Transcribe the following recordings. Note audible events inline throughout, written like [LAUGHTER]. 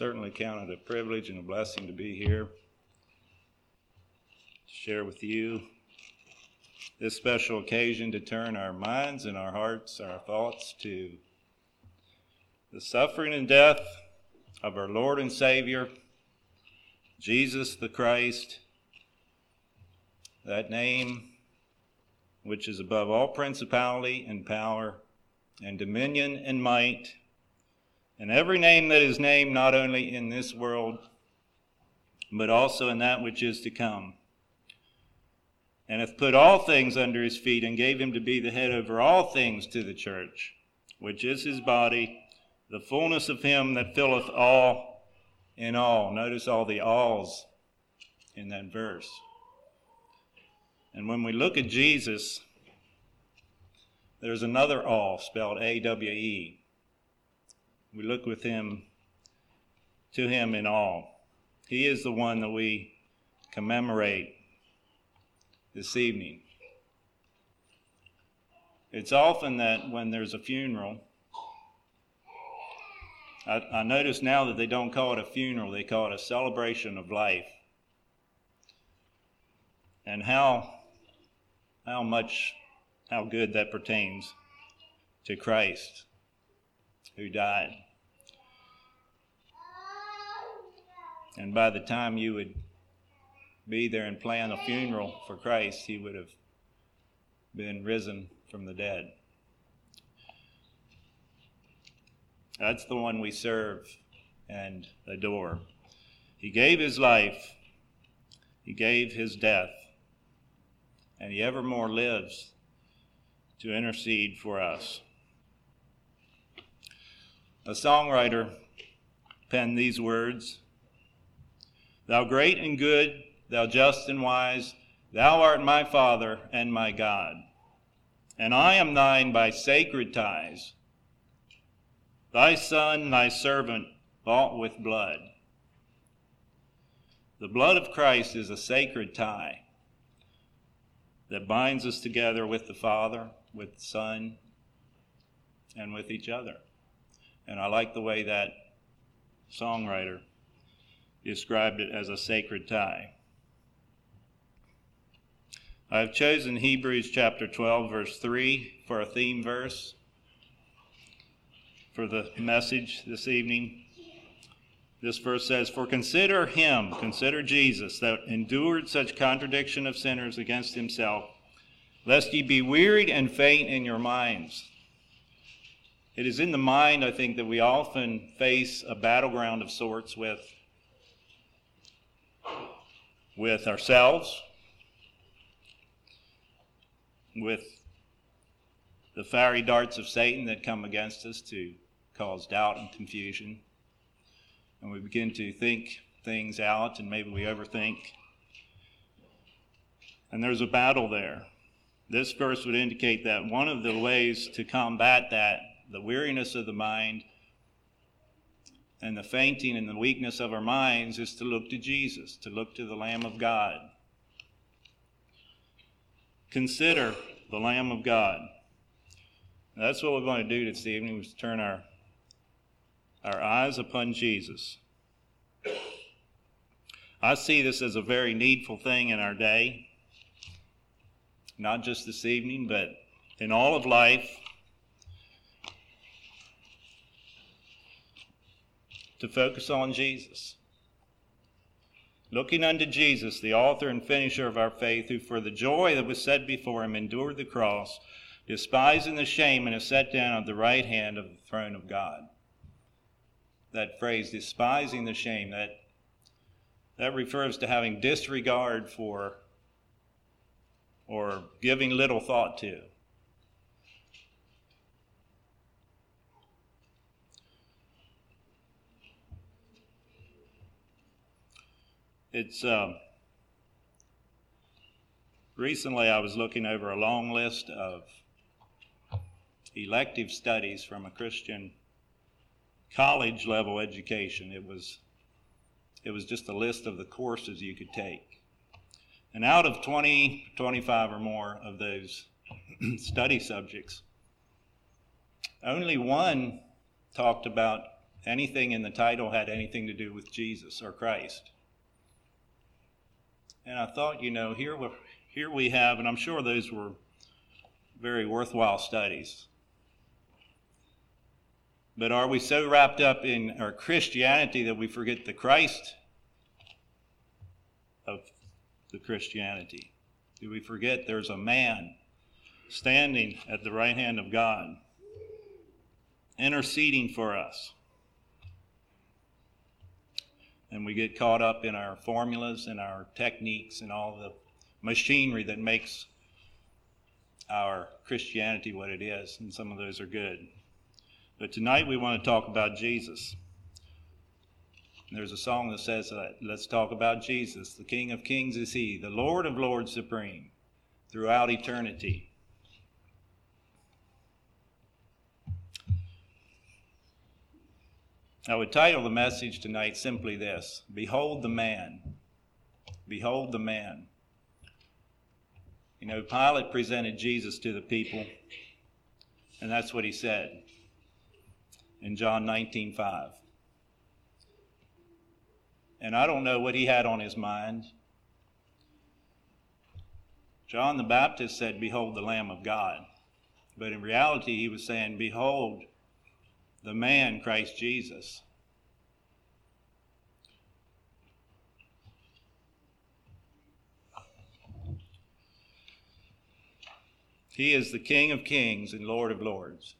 certainly count it a privilege and a blessing to be here to share with you this special occasion to turn our minds and our hearts, our thoughts to the suffering and death of our Lord and Savior, Jesus the Christ, that name which is above all principality and power and dominion and might, and every name that is named not only in this world, but also in that which is to come. And hath put all things under his feet, and gave him to be the head over all things to the church, which is his body, the fullness of him that filleth all in all. Notice all the alls in that verse. And when we look at Jesus, there's another all spelled A W E. We look with him to him in all. He is the one that we commemorate this evening. It's often that when there's a funeral, I, I, notice now that they don't call it a funeral, they call it a celebration of life. And how, how much, how good that pertains to Christ who died. And by the time you would be there and plan a funeral for Christ, he would have been risen from the dead. That's the one we serve and adore. He gave his life, he gave his death, and he evermore lives to intercede for us. A songwriter penned these words Thou great and good, thou just and wise, thou art my Father and my God, and I am thine by sacred ties thy Son, thy servant, bought with blood. The blood of Christ is a sacred tie that binds us together with the Father, with the Son, and with each other. And I like the way that songwriter described it as a sacred tie. I've chosen Hebrews chapter 12, verse 3 for a theme verse for the message this evening. This verse says, For consider him, consider Jesus, that endured such contradiction of sinners against himself, lest ye be wearied and faint in your minds. It is in the mind, I think, that we often face a battleground of sorts with, with ourselves, with the fiery darts of Satan that come against us to cause doubt and confusion. And we begin to think things out, and maybe we overthink. And there's a battle there. This verse would indicate that one of the ways to combat that, the weariness of the mind, and the fainting and the weakness of our minds, is to look to Jesus, to look to the Lamb of God. Consider the Lamb of God. that's what we're going to do this evening, is turn our our eyes upon Jesus. I see this as a very needful thing in our day, not just this evening, but in all of life. To focus on Jesus. Looking unto Jesus, the author and finisher of our faith, who for the joy that was set before him endured the cross, despising the shame, and is set down at the right hand of the throne of God that phrase, despising the shame, that, that refers to having disregard for or giving little thought to. It's uh, recently I was looking over a long list of elective studies from a Christian college level education. It was it was just a list of the courses you could take. And out of 20, 25 or more of those [CLEARS THROAT] study subjects, only one talked about anything in the title had anything to do with Jesus or Christ. And I thought, you know, here, we, here we have, and I'm sure those were very worthwhile studies. But are we so wrapped up in our Christianity that we forget the Christ of the Christianity? Do we forget there's a man standing at the right hand of God, interceding for us? And we get caught up in our formulas and our techniques and all the machinery that makes our Christianity what it is, and some of those are good. But tonight we want to talk about Jesus. There's a song that says, uh, Let's talk about Jesus. The King of Kings is He, the Lord of Lords supreme throughout eternity. I would title the message tonight simply this Behold the Man. Behold the Man. You know, Pilate presented Jesus to the people, and that's what he said in John 19 5. And I don't know what he had on his mind. John the Baptist said, Behold the Lamb of God. But in reality, he was saying, Behold the man, Christ Jesus. He is the King of kings and Lord of lords.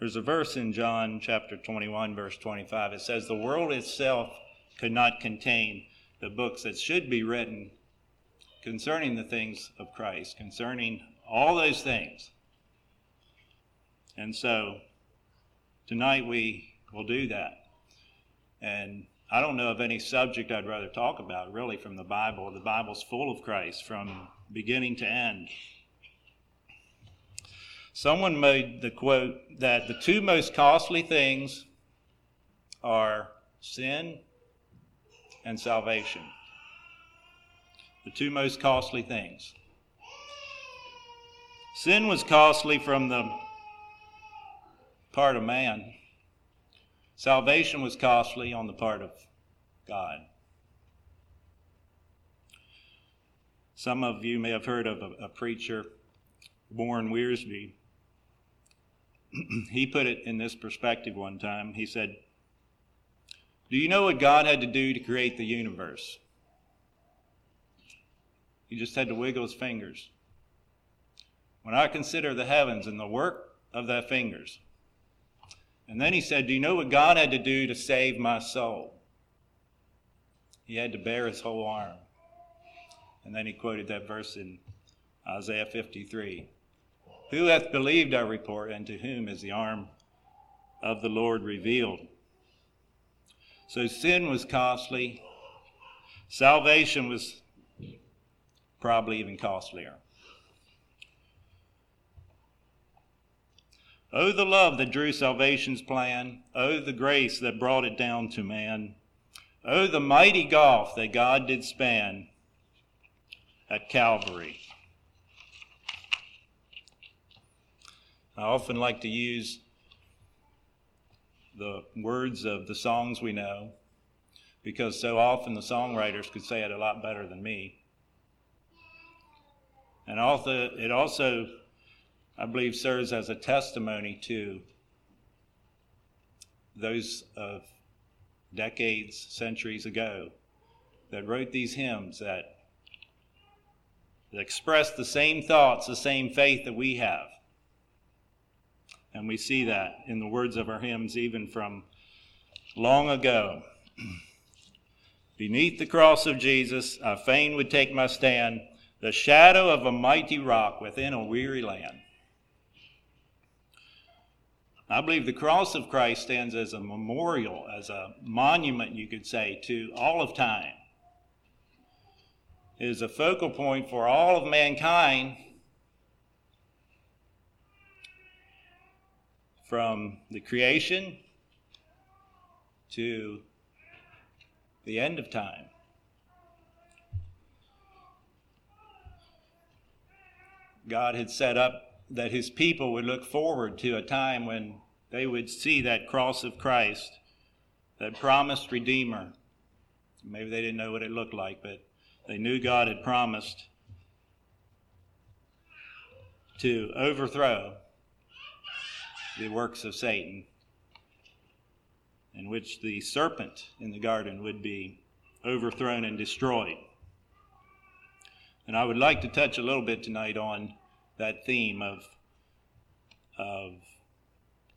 There's a verse in John chapter 21, verse 25. It says, The world itself could not contain the books that should be written concerning the things of Christ, concerning all those things. And so tonight we will do that. And I don't know of any subject I'd rather talk about, really, from the Bible. The Bible's full of Christ from beginning to end. Someone made the quote that the two most costly things are sin and salvation. The two most costly things. Sin was costly from the part of man Salvation was costly on the part of God. Some of you may have heard of a, a preacher, Warren Wiersbe. [CLEARS THROAT] he put it in this perspective one time. He said, Do you know what God had to do to create the universe? He just had to wiggle his fingers. When I consider the heavens and the work of thy fingers, and then he said, Do you know what God had to do to save my soul? He had to bare his whole arm. And then he quoted that verse in Isaiah 53 Who hath believed our report, and to whom is the arm of the Lord revealed? So sin was costly, salvation was probably even costlier. Oh, the love that drew salvation's plan. Oh, the grace that brought it down to man. Oh, the mighty gulf that God did span at Calvary. I often like to use the words of the songs we know because so often the songwriters could say it a lot better than me. And also, it also I believe, serves as a testimony to those of decades, centuries ago that wrote these hymns that, that express the same thoughts, the same faith that we have. And we see that in the words of our hymns, even from long ago. [CLEARS THROAT] Beneath the cross of Jesus, I fain would take my stand, the shadow of a mighty rock within a weary land. I believe the cross of Christ stands as a memorial, as a monument, you could say, to all of time. It is a focal point for all of mankind from the creation to the end of time. God had set up that his people would look forward to a time when they would see that cross of Christ, that promised Redeemer. Maybe they didn't know what it looked like, but they knew God had promised to overthrow the works of Satan, in which the serpent in the garden would be overthrown and destroyed. And I would like to touch a little bit tonight on that theme of, of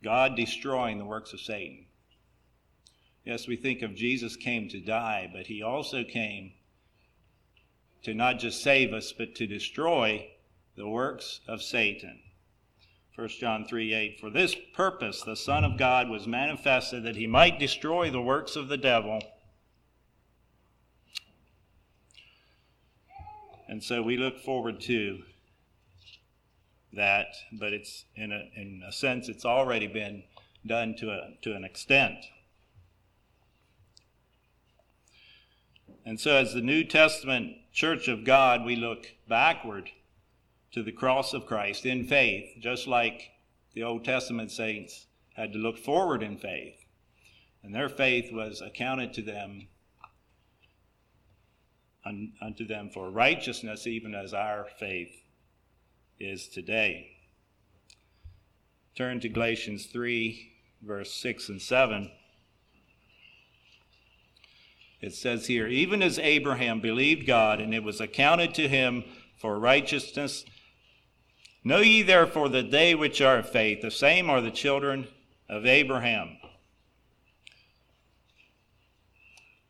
God destroying the works of Satan. Yes, we think of Jesus came to die, but he also came to not just save us, but to destroy the works of Satan. 1 John 3 8. For this purpose the Son of God was manifested that he might destroy the works of the devil. And so we look forward to that, but it's in a, in a sense, it's already been done to, a, to an extent. And so, as the New Testament church of God, we look backward to the cross of Christ in faith, just like the Old Testament saints had to look forward in faith. And their faith was accounted to them unto them for righteousness, even as our faith is today. Turn to Galatians 3, verse 6 and 7. It says here, even as Abraham believed God, and it was accounted to him for righteousness. Know ye therefore that they which are of faith, the same are the children of Abraham.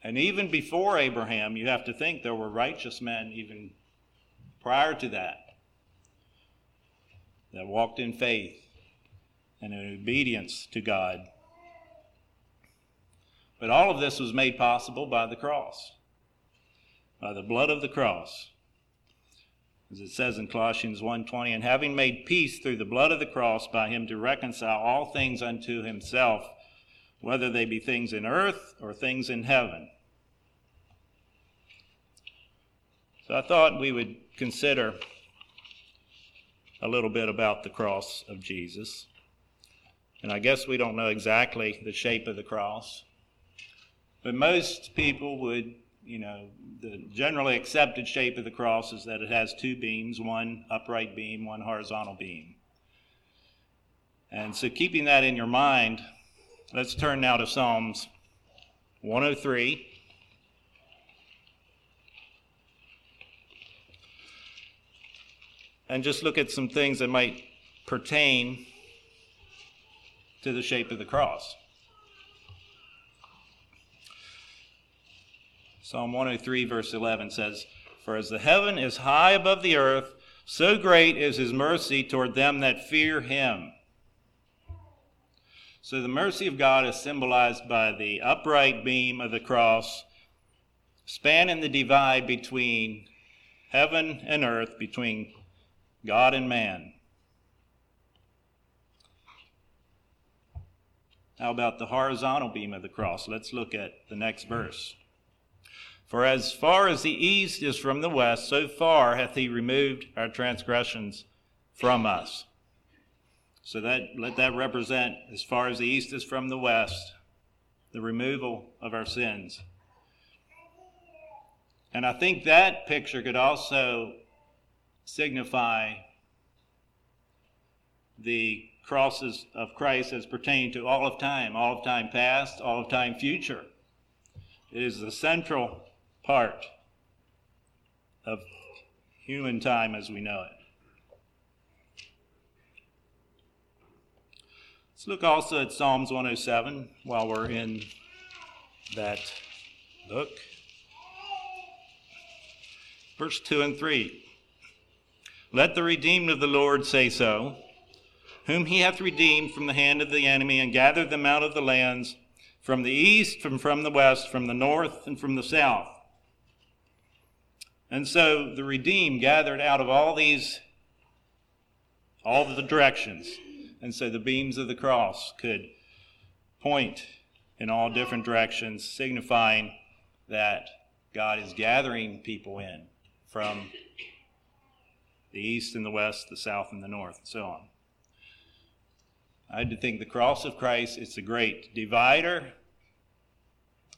And even before Abraham, you have to think there were righteous men even prior to that that walked in faith and in obedience to God. But all of this was made possible by the cross, by the blood of the cross. As it says in Colossians 1:20, and having made peace through the blood of the cross by him to reconcile all things unto himself, whether they be things in earth or things in heaven. So I thought we would consider a little bit about the cross of Jesus. And I guess we don't know exactly the shape of the cross. But most people would, you know, the generally accepted shape of the cross is that it has two beams one upright beam, one horizontal beam. And so, keeping that in your mind, let's turn now to Psalms 103. And just look at some things that might pertain to the shape of the cross. Psalm 103, verse 11 says, For as the heaven is high above the earth, so great is his mercy toward them that fear him. So the mercy of God is symbolized by the upright beam of the cross, spanning the divide between heaven and earth, between God and man. How about the horizontal beam of the cross? Let's look at the next verse. For as far as the east is from the west, so far hath he removed our transgressions from us. So that let that represent as far as the east is from the west, the removal of our sins. And I think that picture could also signify the crosses of Christ as pertaining to all of time, all of time past, all of time future. It is the central part of human time as we know it. Let's look also at Psalms 107 while we're in that book. Verse 2 and 3. Let the redeemed of the Lord say so, whom he hath redeemed from the hand of the enemy and gathered them out of the lands from the east, from, from the west, from the north, and from the south. And so the redeemed gathered out of all these, all the directions. And so the beams of the cross could point in all different directions, signifying that God is gathering people in from the east and the west, the south and the north, and so on. I to think the cross of Christ is a great divider.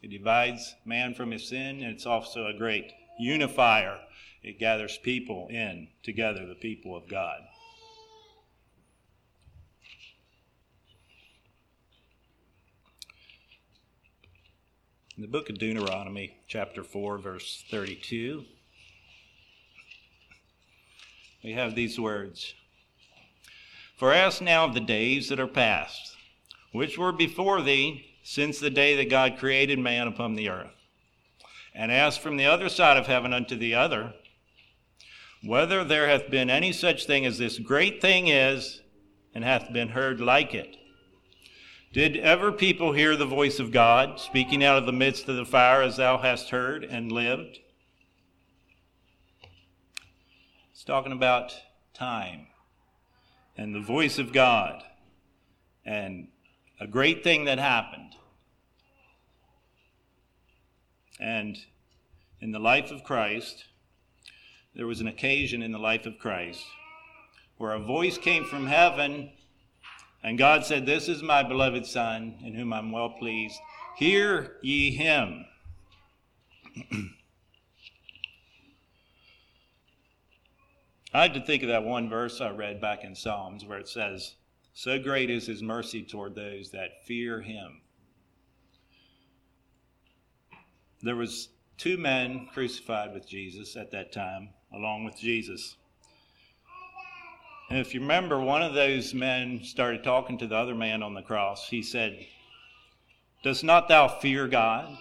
It divides man from his sin, and it's also a great unifier. It gathers people in together, the people of God. In the book of Deuteronomy, chapter 4, verse 32, we have these words For ask now of the days that are past, which were before thee, since the day that God created man upon the earth. And ask from the other side of heaven unto the other, whether there hath been any such thing as this great thing is, and hath been heard like it. Did ever people hear the voice of God speaking out of the midst of the fire as thou hast heard and lived? It's talking about time and the voice of God and a great thing that happened. And in the life of Christ, there was an occasion in the life of Christ where a voice came from heaven and God said, This is my beloved Son, in whom I'm well pleased. Hear ye him. [CLEARS THROAT] I had to think of that one verse I read back in Psalms where it says, So great is his mercy toward those that fear him. There was two men crucified with Jesus at that time, along with Jesus. And if you remember, one of those men started talking to the other man on the cross. He said, Does not thou fear God?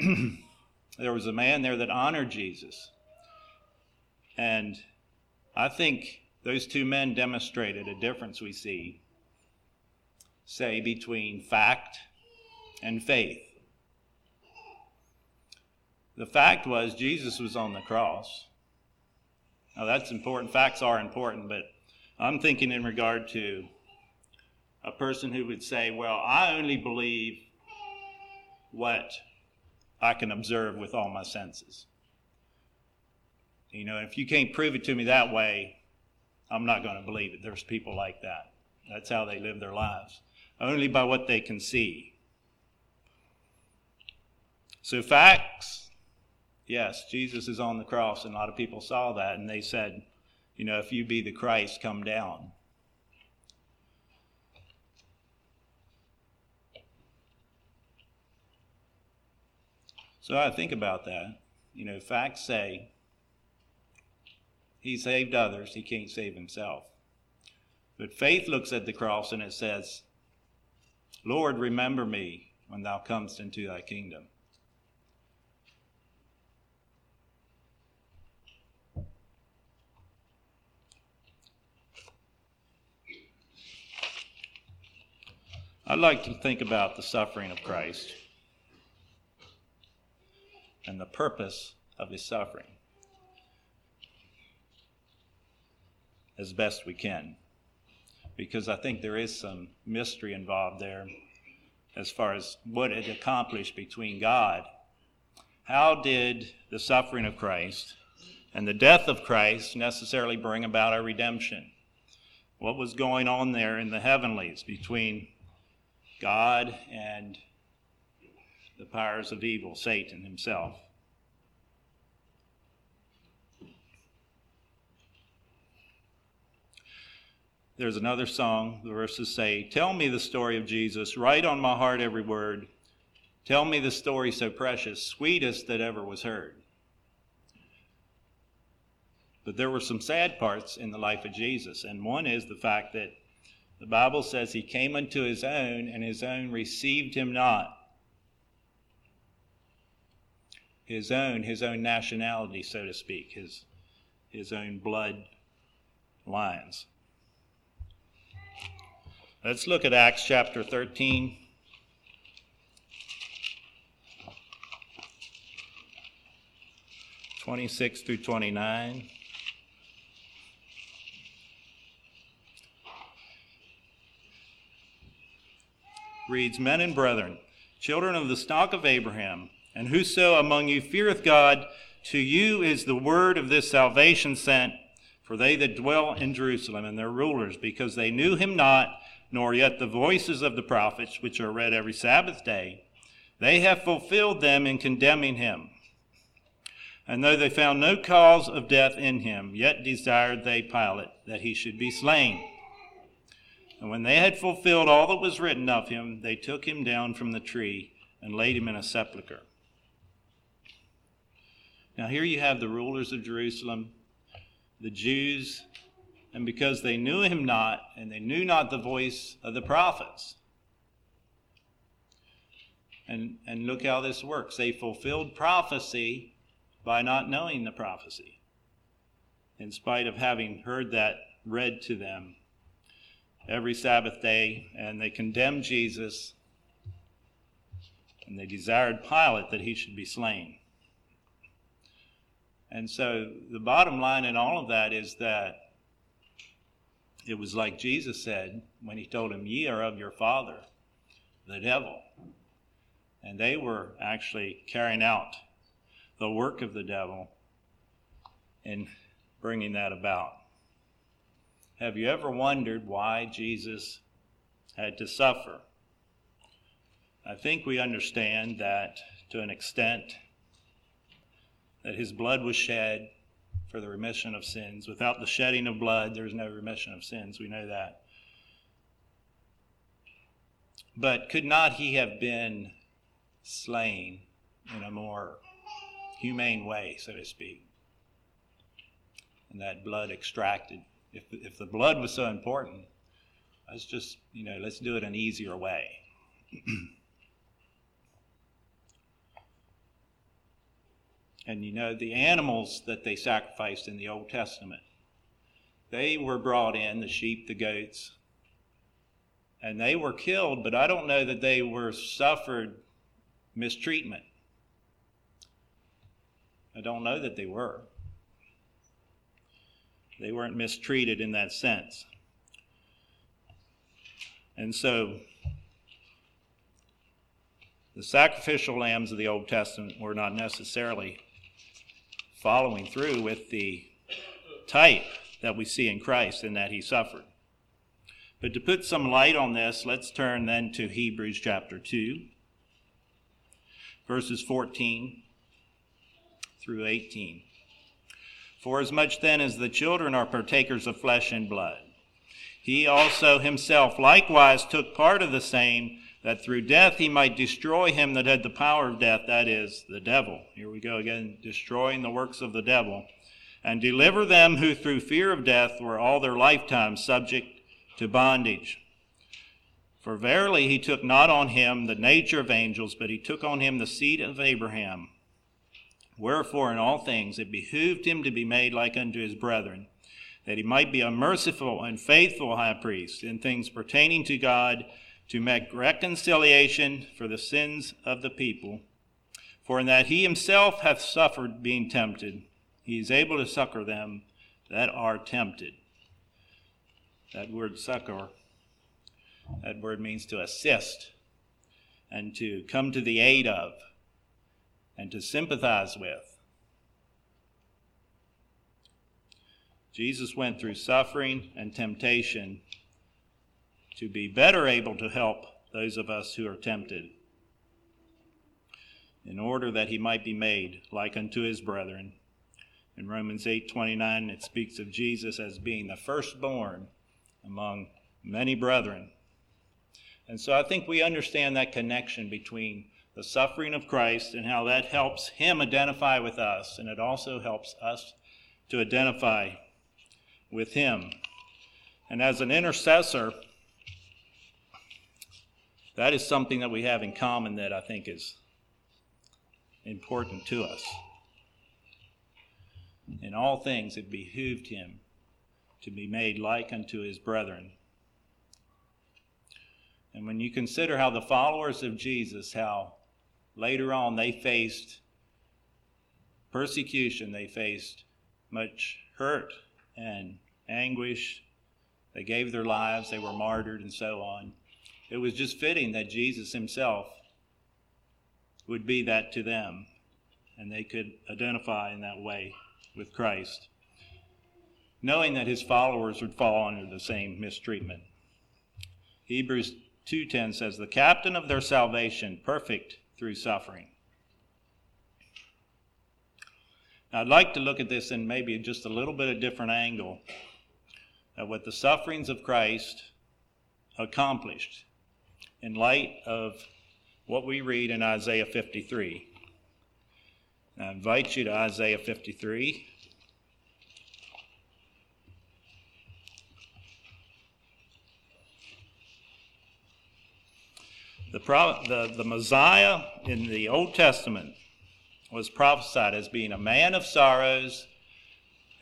[CLEARS THROAT] there was a man there that honored Jesus. And I think those two men demonstrated a difference we see, say, between fact and faith. The fact was, Jesus was on the cross. Now, that's important. Facts are important, but I'm thinking in regard to a person who would say, Well, I only believe what I can observe with all my senses. You know, if you can't prove it to me that way, I'm not going to believe it. There's people like that. That's how they live their lives, only by what they can see. So, facts yes, Jesus is on the cross, and a lot of people saw that, and they said, you know, if you be the Christ, come down. So I think about that. You know, facts say he saved others, he can't save himself. But faith looks at the cross and it says, Lord, remember me when thou comest into thy kingdom. I'd like to think about the suffering of Christ and the purpose of his suffering as best we can. Because I think there is some mystery involved there as far as what it accomplished between God. How did the suffering of Christ and the death of Christ necessarily bring about our redemption? What was going on there in the heavenlies between God and the powers of evil, Satan himself. There's another song, the verses say, Tell me the story of Jesus, write on my heart every word. Tell me the story so precious, sweetest that ever was heard. But there were some sad parts in the life of Jesus, and one is the fact that the Bible says he came unto his own, and his own received him not. His own, his own nationality, so to speak, his, his own blood lines. Let's look at Acts chapter 13. Twenty-six through twenty-nine. reads, Men and brethren, children of the stock of Abraham, and whoso among you feareth God, To you is the word of this salvation sent for they that dwell in Jerusalem and their rulers, because they knew him not, nor yet the voices of the prophets, which are read every Sabbath day. They have fulfilled them in condemning him. And though they found no cause of death in him, yet desired they Pilate that he should be slain. And when they had fulfilled all that was written of him, they took him down from the tree and laid him in a sepulchre. Now, here you have the rulers of Jerusalem, the Jews, and because they knew him not, and they knew not the voice of the prophets. And, and look how this works. They fulfilled prophecy by not knowing the prophecy, in spite of having heard that read to them every Sabbath day, and they condemned Jesus, and they desired Pilate that he should be slain. And so the bottom line in all of that is that it was like Jesus said when he told him, Ye are of your father, the devil. And they were actually carrying out the work of the devil in bringing that about. Have you ever wondered why Jesus had to suffer? I think we understand that to an extent that his blood was shed for the remission of sins. Without the shedding of blood, there's no remission of sins. We know that. But could not he have been slain in a more humane way, so to speak? And that blood extracted if, if the blood was so important, let's just, you know, let's do it an easier way. [CLEARS THROAT] and you know, the animals that they sacrificed in the Old Testament, they were brought in, the sheep, the goats, and they were killed, but I don't know that they were suffered mistreatment. I don't know that they were. They weren't mistreated in that sense. And so the sacrificial lambs of the Old Testament were not necessarily following through with the type that we see in Christ in that he suffered. But to put some light on this, let's turn then to Hebrews chapter 2, verses 14 through 18. For as much then as the children are partakers of flesh and blood, he also himself likewise took part of the same, that through death he might destroy him that had the power of death, that is, the devil. Here we go again, destroying the works of the devil, and deliver them who through fear of death were all their lifetime subject to bondage. For verily he took not on him the nature of angels, but he took on him the seed of Abraham. Wherefore, in all things, it behooved him to be made like unto his brethren, that he might be a merciful and faithful high priest in things pertaining to God, to make reconciliation for the sins of the people. For in that he himself hath suffered being tempted, he is able to succor them that are tempted. That word succor, that word means to assist and to come to the aid of and to sympathize with. Jesus went through suffering and temptation to be better able to help those of us who are tempted, in order that he might be made like unto his brethren. In Romans 8:29 it speaks of Jesus as being the firstborn among many brethren. And so I think we understand that connection between the suffering of Christ and how that helps him identify with us, and it also helps us to identify with him. And as an intercessor, that is something that we have in common that I think is important to us. In all things, it behooved him to be made like unto his brethren. And when you consider how the followers of Jesus, how Later on, they faced persecution, they faced much hurt and anguish. They gave their lives, they were martyred, and so on. It was just fitting that Jesus himself would be that to them and they could identify in that way with Christ, knowing that his followers would fall under the same mistreatment. Hebrews 2:10 says, "The captain of their salvation, perfect through suffering." Now, I'd like to look at this in maybe just a little bit of a different angle at what the sufferings of Christ accomplished in light of what we read in Isaiah 53. I invite you to Isaiah 53. The, the, the Messiah in the Old Testament was prophesied as being a man of sorrows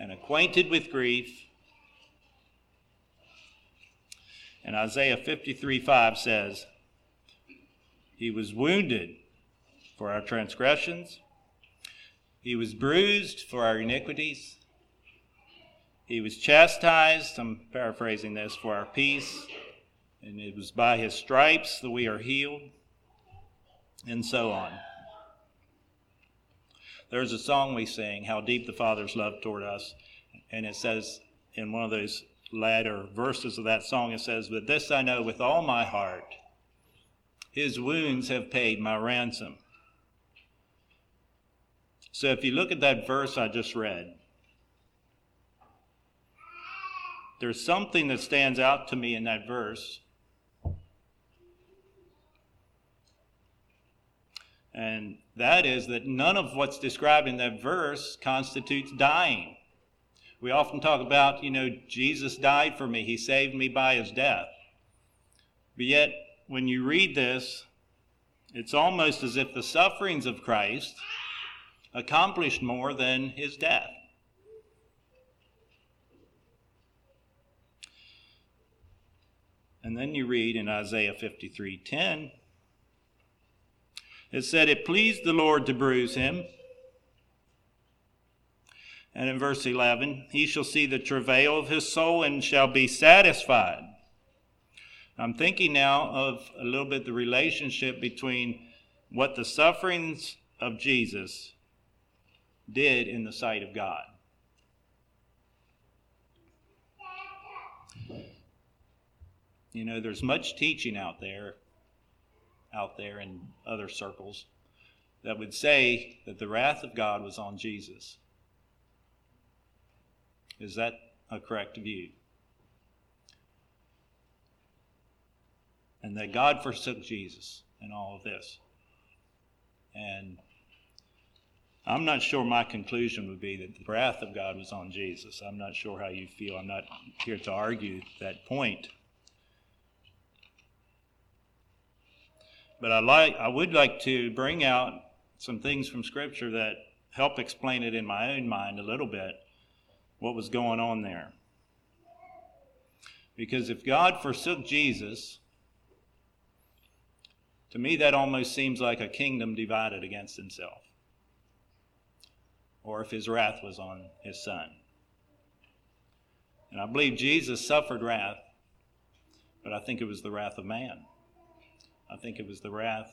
and acquainted with grief. And Isaiah 53 5 says, He was wounded for our transgressions, He was bruised for our iniquities, He was chastised, I'm paraphrasing this, for our peace, and it was by His stripes that we are healed, and so on. There's a song we sing, How Deep the Father's Love Toward Us. And it says in one of those latter verses of that song, it says, But this I know with all my heart, his wounds have paid my ransom. So if you look at that verse I just read, there's something that stands out to me in that verse And that is that none of what's described in that verse constitutes dying. We often talk about, you know, Jesus died for me, he saved me by his death. But yet, when you read this, it's almost as if the sufferings of Christ accomplished more than his death. And then you read in Isaiah 53:10, it said, It pleased the Lord to bruise him. And in verse 11, he shall see the travail of his soul and shall be satisfied. I'm thinking now of a little bit the relationship between what the sufferings of Jesus did in the sight of God. You know, there's much teaching out there out there in other circles that would say that the wrath of God was on Jesus. Is that a correct view? And that God forsook Jesus in all of this. And I'm not sure my conclusion would be that the wrath of God was on Jesus. I'm not sure how you feel. I'm not here to argue that point. But I like I would like to bring out some things from Scripture that help explain it in my own mind a little bit what was going on there. Because if God forsook Jesus, to me that almost seems like a kingdom divided against himself. Or if his wrath was on his son. And I believe Jesus suffered wrath, but I think it was the wrath of man. I think it was the wrath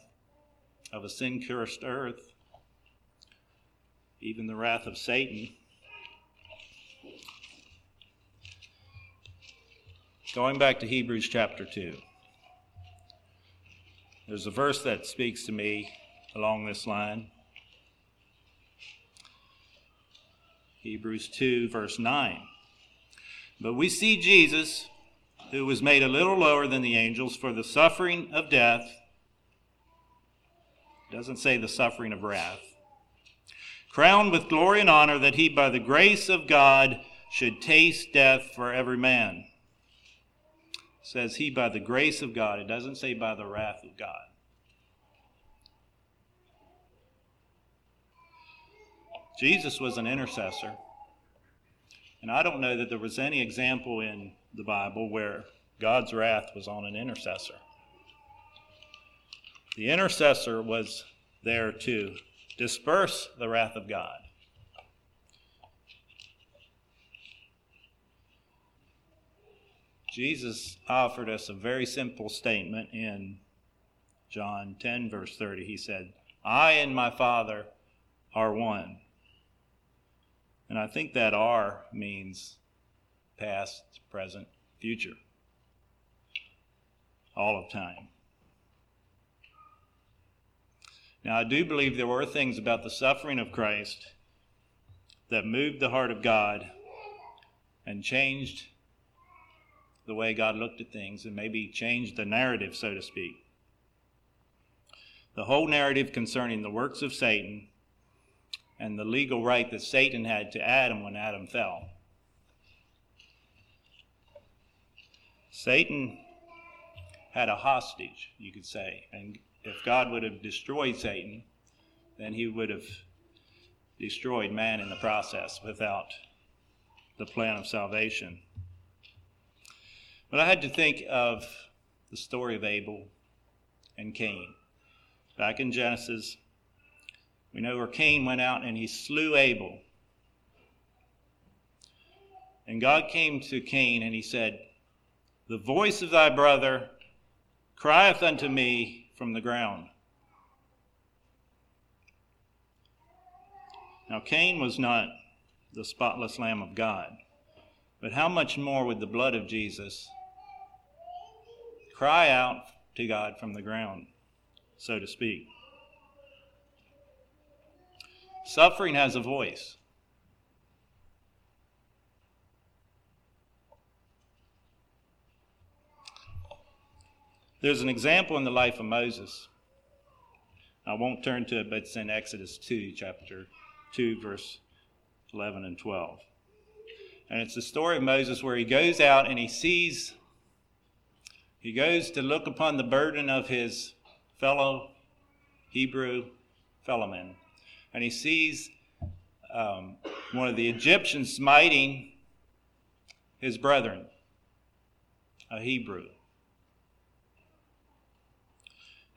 of a sin cursed earth, even the wrath of Satan. Going back to Hebrews chapter 2, there's a verse that speaks to me along this line. Hebrews 2, verse 9. But we see Jesus who was made a little lower than the angels for the suffering of death. Doesn't say the suffering of wrath. Crowned with glory and honor, that he, by the grace of God, should taste death for every man. Says he by the grace of God. It doesn't say by the wrath of God. Jesus was an intercessor. And I don't know that there was any example in the Bible where God's wrath was on an intercessor. The intercessor was there to disperse the wrath of God. Jesus offered us a very simple statement in John 10, verse 30. He said, I and my Father are one. And I think that are means past, present, future. All of time. Now, I do believe there were things about the suffering of Christ that moved the heart of God and changed the way God looked at things and maybe changed the narrative, so to speak. The whole narrative concerning the works of Satan and the legal right that Satan had to Adam when Adam fell. Satan had a hostage, you could say, and if God would have destroyed Satan, then he would have destroyed man in the process without the plan of salvation. But I had to think of the story of Abel and Cain. Back in Genesis, we know where Cain went out and he slew Abel. And God came to Cain and he said, The voice of thy brother crieth unto me from the ground. Now, Cain was not the spotless Lamb of God, but how much more would the blood of Jesus cry out to God from the ground, so to speak? Suffering has a voice. There's an example in the life of Moses. I won't turn to it, but it's in Exodus 2, chapter 2, verse 11 and 12. And it's the story of Moses where he goes out and he sees, he goes to look upon the burden of his fellow Hebrew fellowmen. And he sees um, one of the Egyptians smiting his brethren, a Hebrew.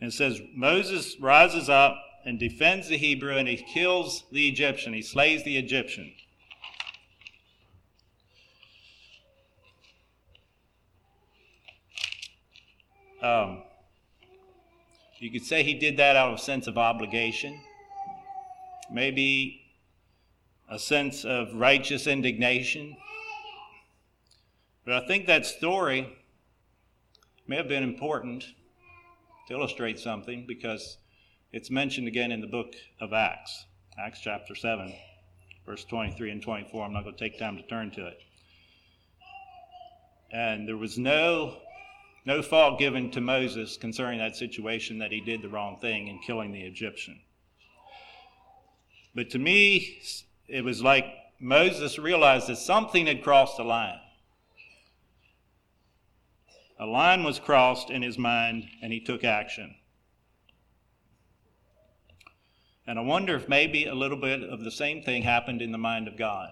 And it says, Moses rises up and defends the Hebrew and he kills the Egyptian. He slays the Egyptian. Um, you could say he did that out of a sense of obligation, maybe a sense of righteous indignation. But I think that story may have been important to illustrate something because it's mentioned again in the book of Acts, Acts chapter 7, verse 23 and 24. I'm not going to take time to turn to it. And there was no no fault given to Moses concerning that situation that he did the wrong thing in killing the Egyptian. But to me, it was like Moses realized that something had crossed a line. A line was crossed in his mind, and he took action. And I wonder if maybe a little bit of the same thing happened in the mind of God.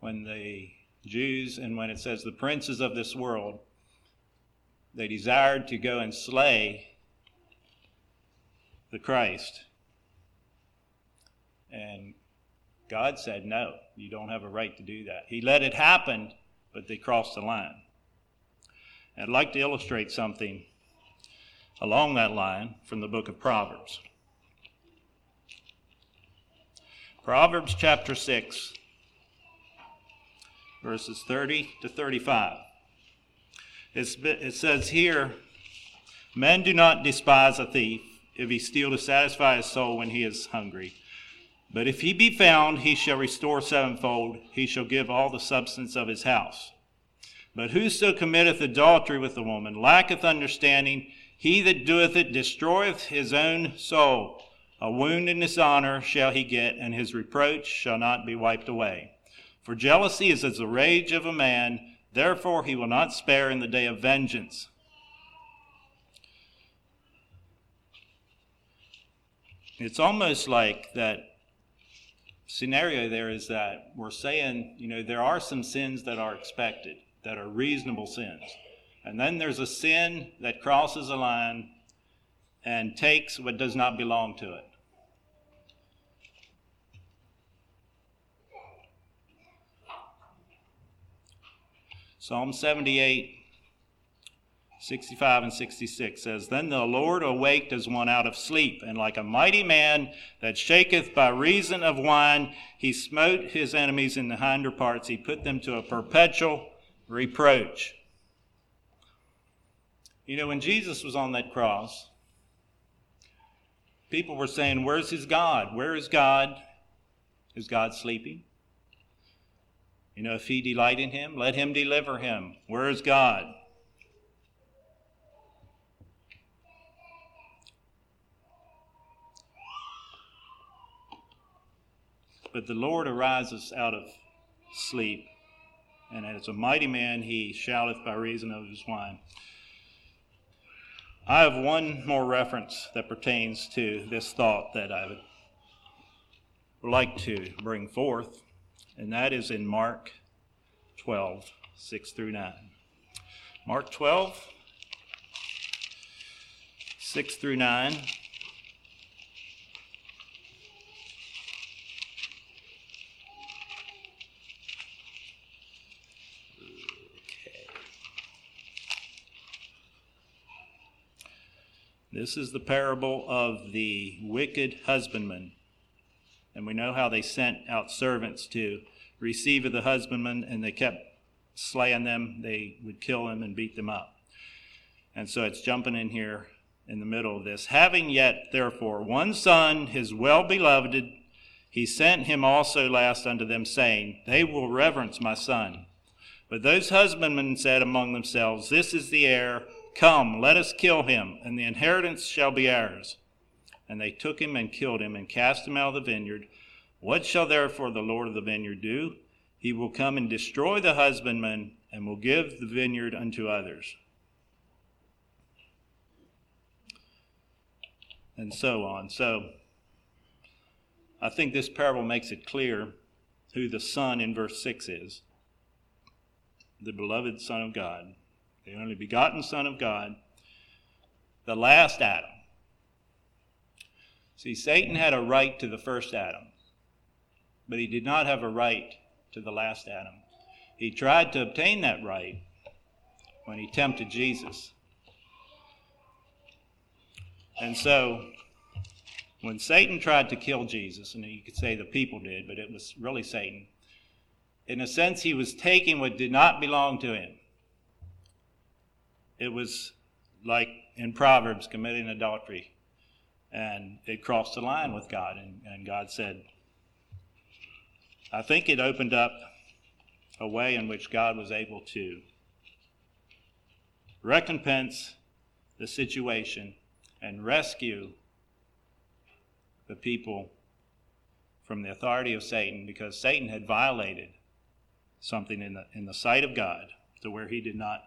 When the Jews, and when it says the princes of this world, they desired to go and slay the Christ. And God said, No, you don't have a right to do that. He let it happen, but they crossed the line. I'd like to illustrate something along that line from the book of Proverbs. Proverbs chapter 6, verses 30 to 35. It says here, Men do not despise a thief if he steal to satisfy his soul when he is hungry. But if he be found, he shall restore sevenfold. He shall give all the substance of his house. But whoso committeth adultery with a woman lacketh understanding. He that doeth it destroyeth his own soul. A wound and dishonor shall he get, and his reproach shall not be wiped away. For jealousy is as the rage of a man, therefore he will not spare in the day of vengeance. It's almost like that scenario there is that we're saying, you know, there are some sins that are expected, that are reasonable sins. And then there's a sin that crosses a line and takes what does not belong to it. Psalm 78 65 and 66 says, Then the Lord awaked as one out of sleep, and like a mighty man that shaketh by reason of wine, he smote his enemies in the hinder parts. He put them to a perpetual reproach. You know, when Jesus was on that cross, people were saying, Where's his God? Where is God? Is God sleeping? You know, if he delight in him, let him deliver him. Where is God? But the Lord arises out of sleep, and as a mighty man he shouteth by reason of his wine. I have one more reference that pertains to this thought that I would like to bring forth, and that is in Mark 12, 6 through 9. Mark 12, 6 through 9. This is the parable of the wicked husbandman. And we know how they sent out servants to receive of the husbandmen, and they kept slaying them. They would kill them and beat them up. And so it's jumping in here in the middle of this. Having yet, therefore, one son, his well beloved, he sent him also last unto them, saying, They will reverence my son. But those husbandmen said among themselves, This is the heir. Come, let us kill him, and the inheritance shall be ours. And they took him and killed him, and cast him out of the vineyard. What shall therefore the Lord of the vineyard do? He will come and destroy the husbandman, and will give the vineyard unto others. And so on. So, I think this parable makes it clear who the Son in verse 6 is the beloved Son of God the only begotten Son of God, the last Adam. See, Satan had a right to the first Adam, but he did not have a right to the last Adam. He tried to obtain that right when he tempted Jesus. And so, when Satan tried to kill Jesus, and you could say the people did, but it was really Satan, in a sense, he was taking what did not belong to him it was like in Proverbs committing adultery. And it crossed the line with God. And, and God said, I think it opened up a way in which God was able to recompense the situation and rescue the people from the authority of Satan because Satan had violated something in the, in the sight of God to where he did not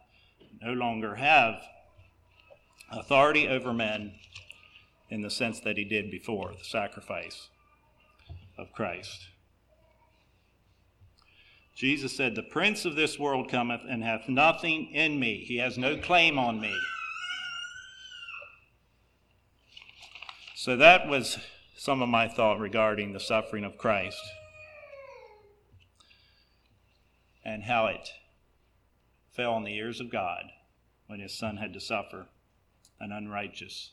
no longer have authority over men in the sense that he did before the sacrifice of Christ. Jesus said, The prince of this world cometh and hath nothing in me. He has no claim on me. So that was some of my thought regarding the suffering of Christ and how it fell on the ears of God when his son had to suffer an unrighteous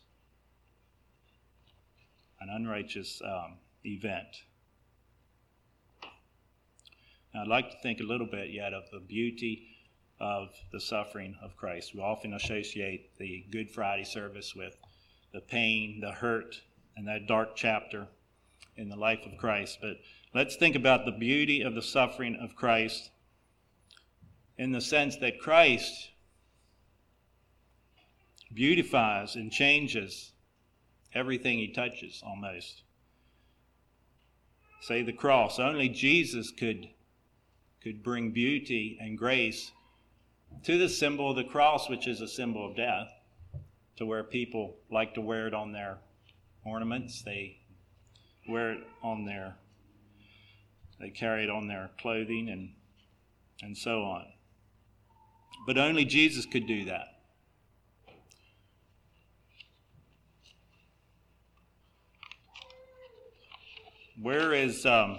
an unrighteous um, event. Now, I'd like to think a little bit yet of the beauty of the suffering of Christ. We often associate the Good Friday service with the pain, the hurt, and that dark chapter in the life of Christ. But let's think about the beauty of the suffering of Christ in the sense that Christ beautifies and changes everything he touches almost. Say the cross. Only Jesus could, could bring beauty and grace to the symbol of the cross, which is a symbol of death, to where people like to wear it on their ornaments. They wear it on their, they carry it on their clothing and, and so on. But only Jesus could do that. Where is um,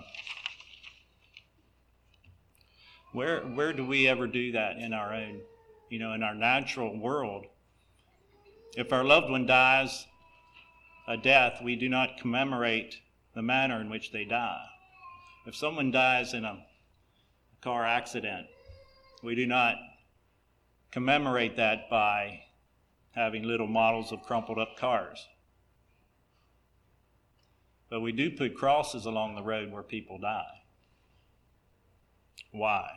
where where do we ever do that in our own, you know, in our natural world? If our loved one dies a death, we do not commemorate the manner in which they die. If someone dies in a car accident, we do not commemorate that by having little models of crumpled up cars. But we do put crosses along the road where people die. Why?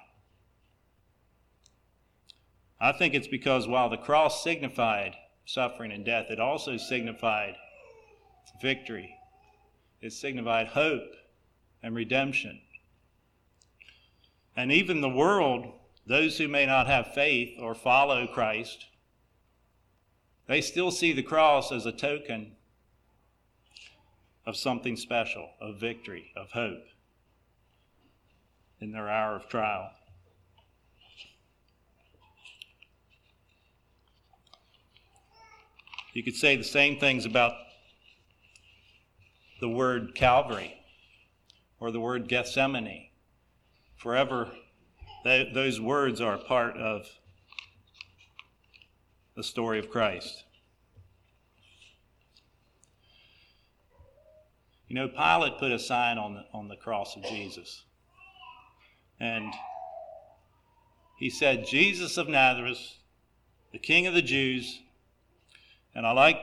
I think it's because while the cross signified suffering and death, it also signified victory. It signified hope and redemption. And even the world, those who may not have faith or follow Christ, they still see the cross as a token of something special, of victory, of hope in their hour of trial. You could say the same things about the word Calvary or the word Gethsemane. Forever, those words are part of the story of Christ. You know, Pilate put a sign on the, on the cross of Jesus. And he said, Jesus of Nazareth, the King of the Jews. And I like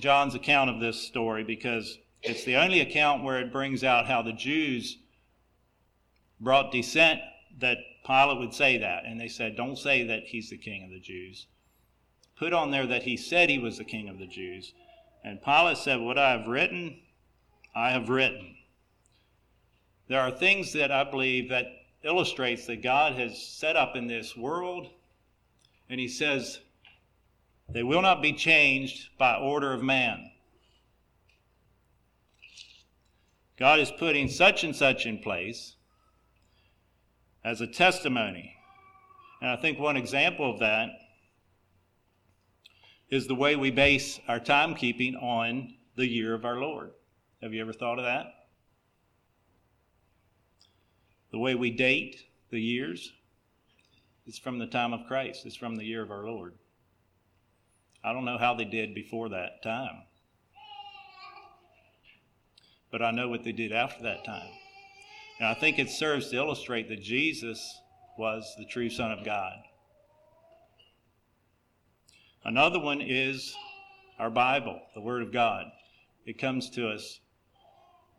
John's account of this story because it's the only account where it brings out how the Jews brought dissent that Pilate would say that. And they said, Don't say that he's the king of the Jews. Put on there that he said he was the king of the Jews. And Pilate said, What I have written, I have written. There are things that I believe that illustrates that God has set up in this world. And he says, they will not be changed by order of man. God is putting such and such in place as a testimony. And I think one example of that is the way we base our timekeeping on the year of our Lord. Have you ever thought of that? The way we date the years is from the time of Christ, it's from the year of our Lord. I don't know how they did before that time but I know what they did after that time. And I think it serves to illustrate that Jesus was the true Son of God. Another one is our Bible, the Word of God. It comes to us,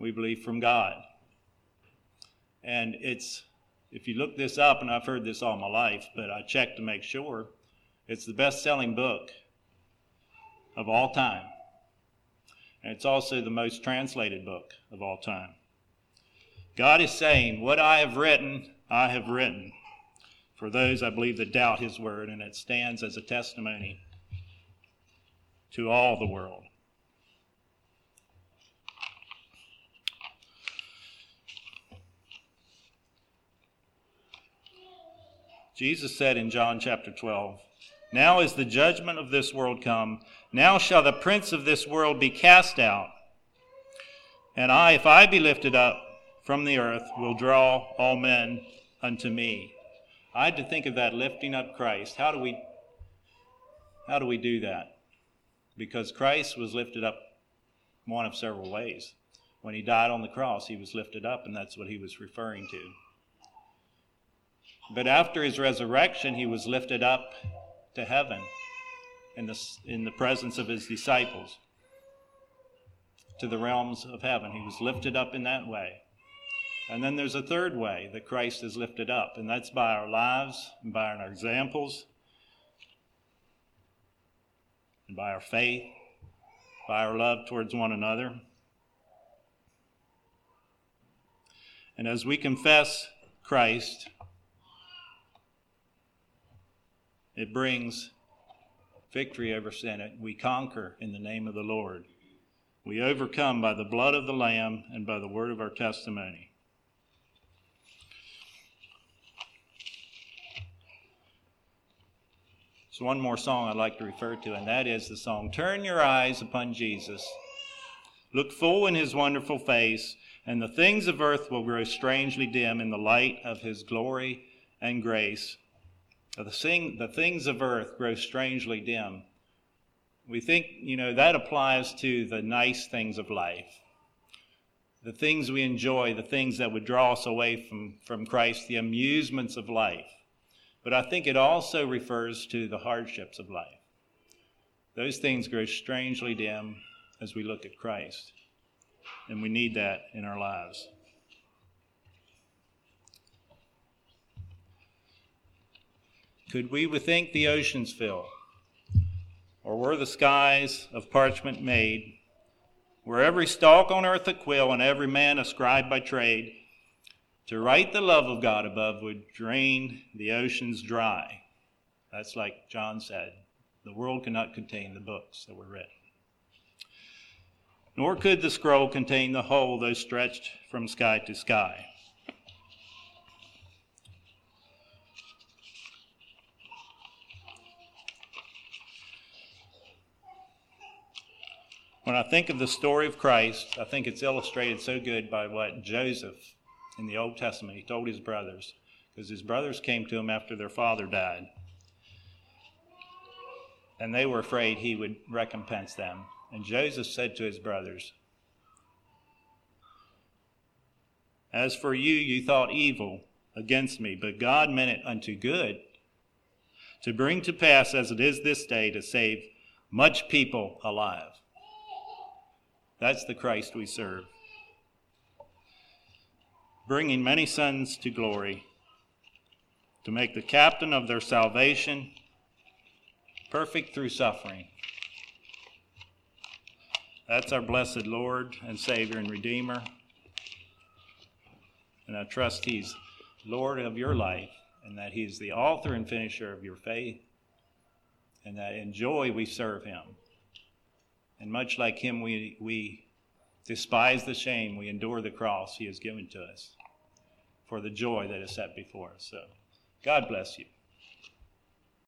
we believe, from God. And it's, if you look this up, and I've heard this all my life, but I checked to make sure, it's the best selling book of all time. And it's also the most translated book of all time. God is saying, What I have written, I have written. For those, I believe, that doubt his word, and it stands as a testimony to all the world. Jesus said in John chapter 12, Now is the judgment of this world come. Now shall the prince of this world be cast out. And I, if I be lifted up from the earth, will draw all men unto me. I had to think of that lifting up Christ. How do we how do we do that? Because Christ was lifted up one of several ways. When he died on the cross, he was lifted up, and that's what he was referring to. But after his resurrection, he was lifted up to heaven in the, in the presence of his disciples to the realms of heaven. He was lifted up in that way. And then there's a third way that Christ is lifted up, and that's by our lives and by our examples and by our faith, by our love towards one another. And as we confess Christ, it brings victory over sin. We conquer in the name of the Lord. We overcome by the blood of the Lamb and by the word of our testimony. So, one more song I'd like to refer to, and that is the song Turn Your Eyes Upon Jesus. Look full in his wonderful face, and the things of earth will grow strangely dim in the light of his glory and grace. The, thing, the things of earth grow strangely dim we think, you know, that applies to the nice things of life, the things we enjoy, the things that would draw us away from, from Christ, the amusements of life. But I think it also refers to the hardships of life. Those things grow strangely dim as we look at Christ, and we need that in our lives. Could we think the oceans fill? Or were the skies of parchment made? Were every stalk on earth a quill, and every man a scribe by trade? To write the love of God above would drain the oceans dry. That's like John said the world cannot contain the books that were written. Nor could the scroll contain the whole, though stretched from sky to sky. When I think of the story of Christ, I think it's illustrated so good by what Joseph in the Old Testament he told his brothers, because his brothers came to him after their father died. And they were afraid he would recompense them. And Joseph said to his brothers, As for you, you thought evil against me, but God meant it unto good, to bring to pass as it is this day to save much people alive. That's the Christ we serve. Bringing many sons to glory, to make the captain of their salvation perfect through suffering. That's our blessed Lord and Savior and Redeemer. And I trust He's Lord of your life and that He's the author and finisher of your faith, and that in joy we serve Him. And much like him, we, we despise the shame, we endure the cross he has given to us for the joy that is set before us. So, God bless you.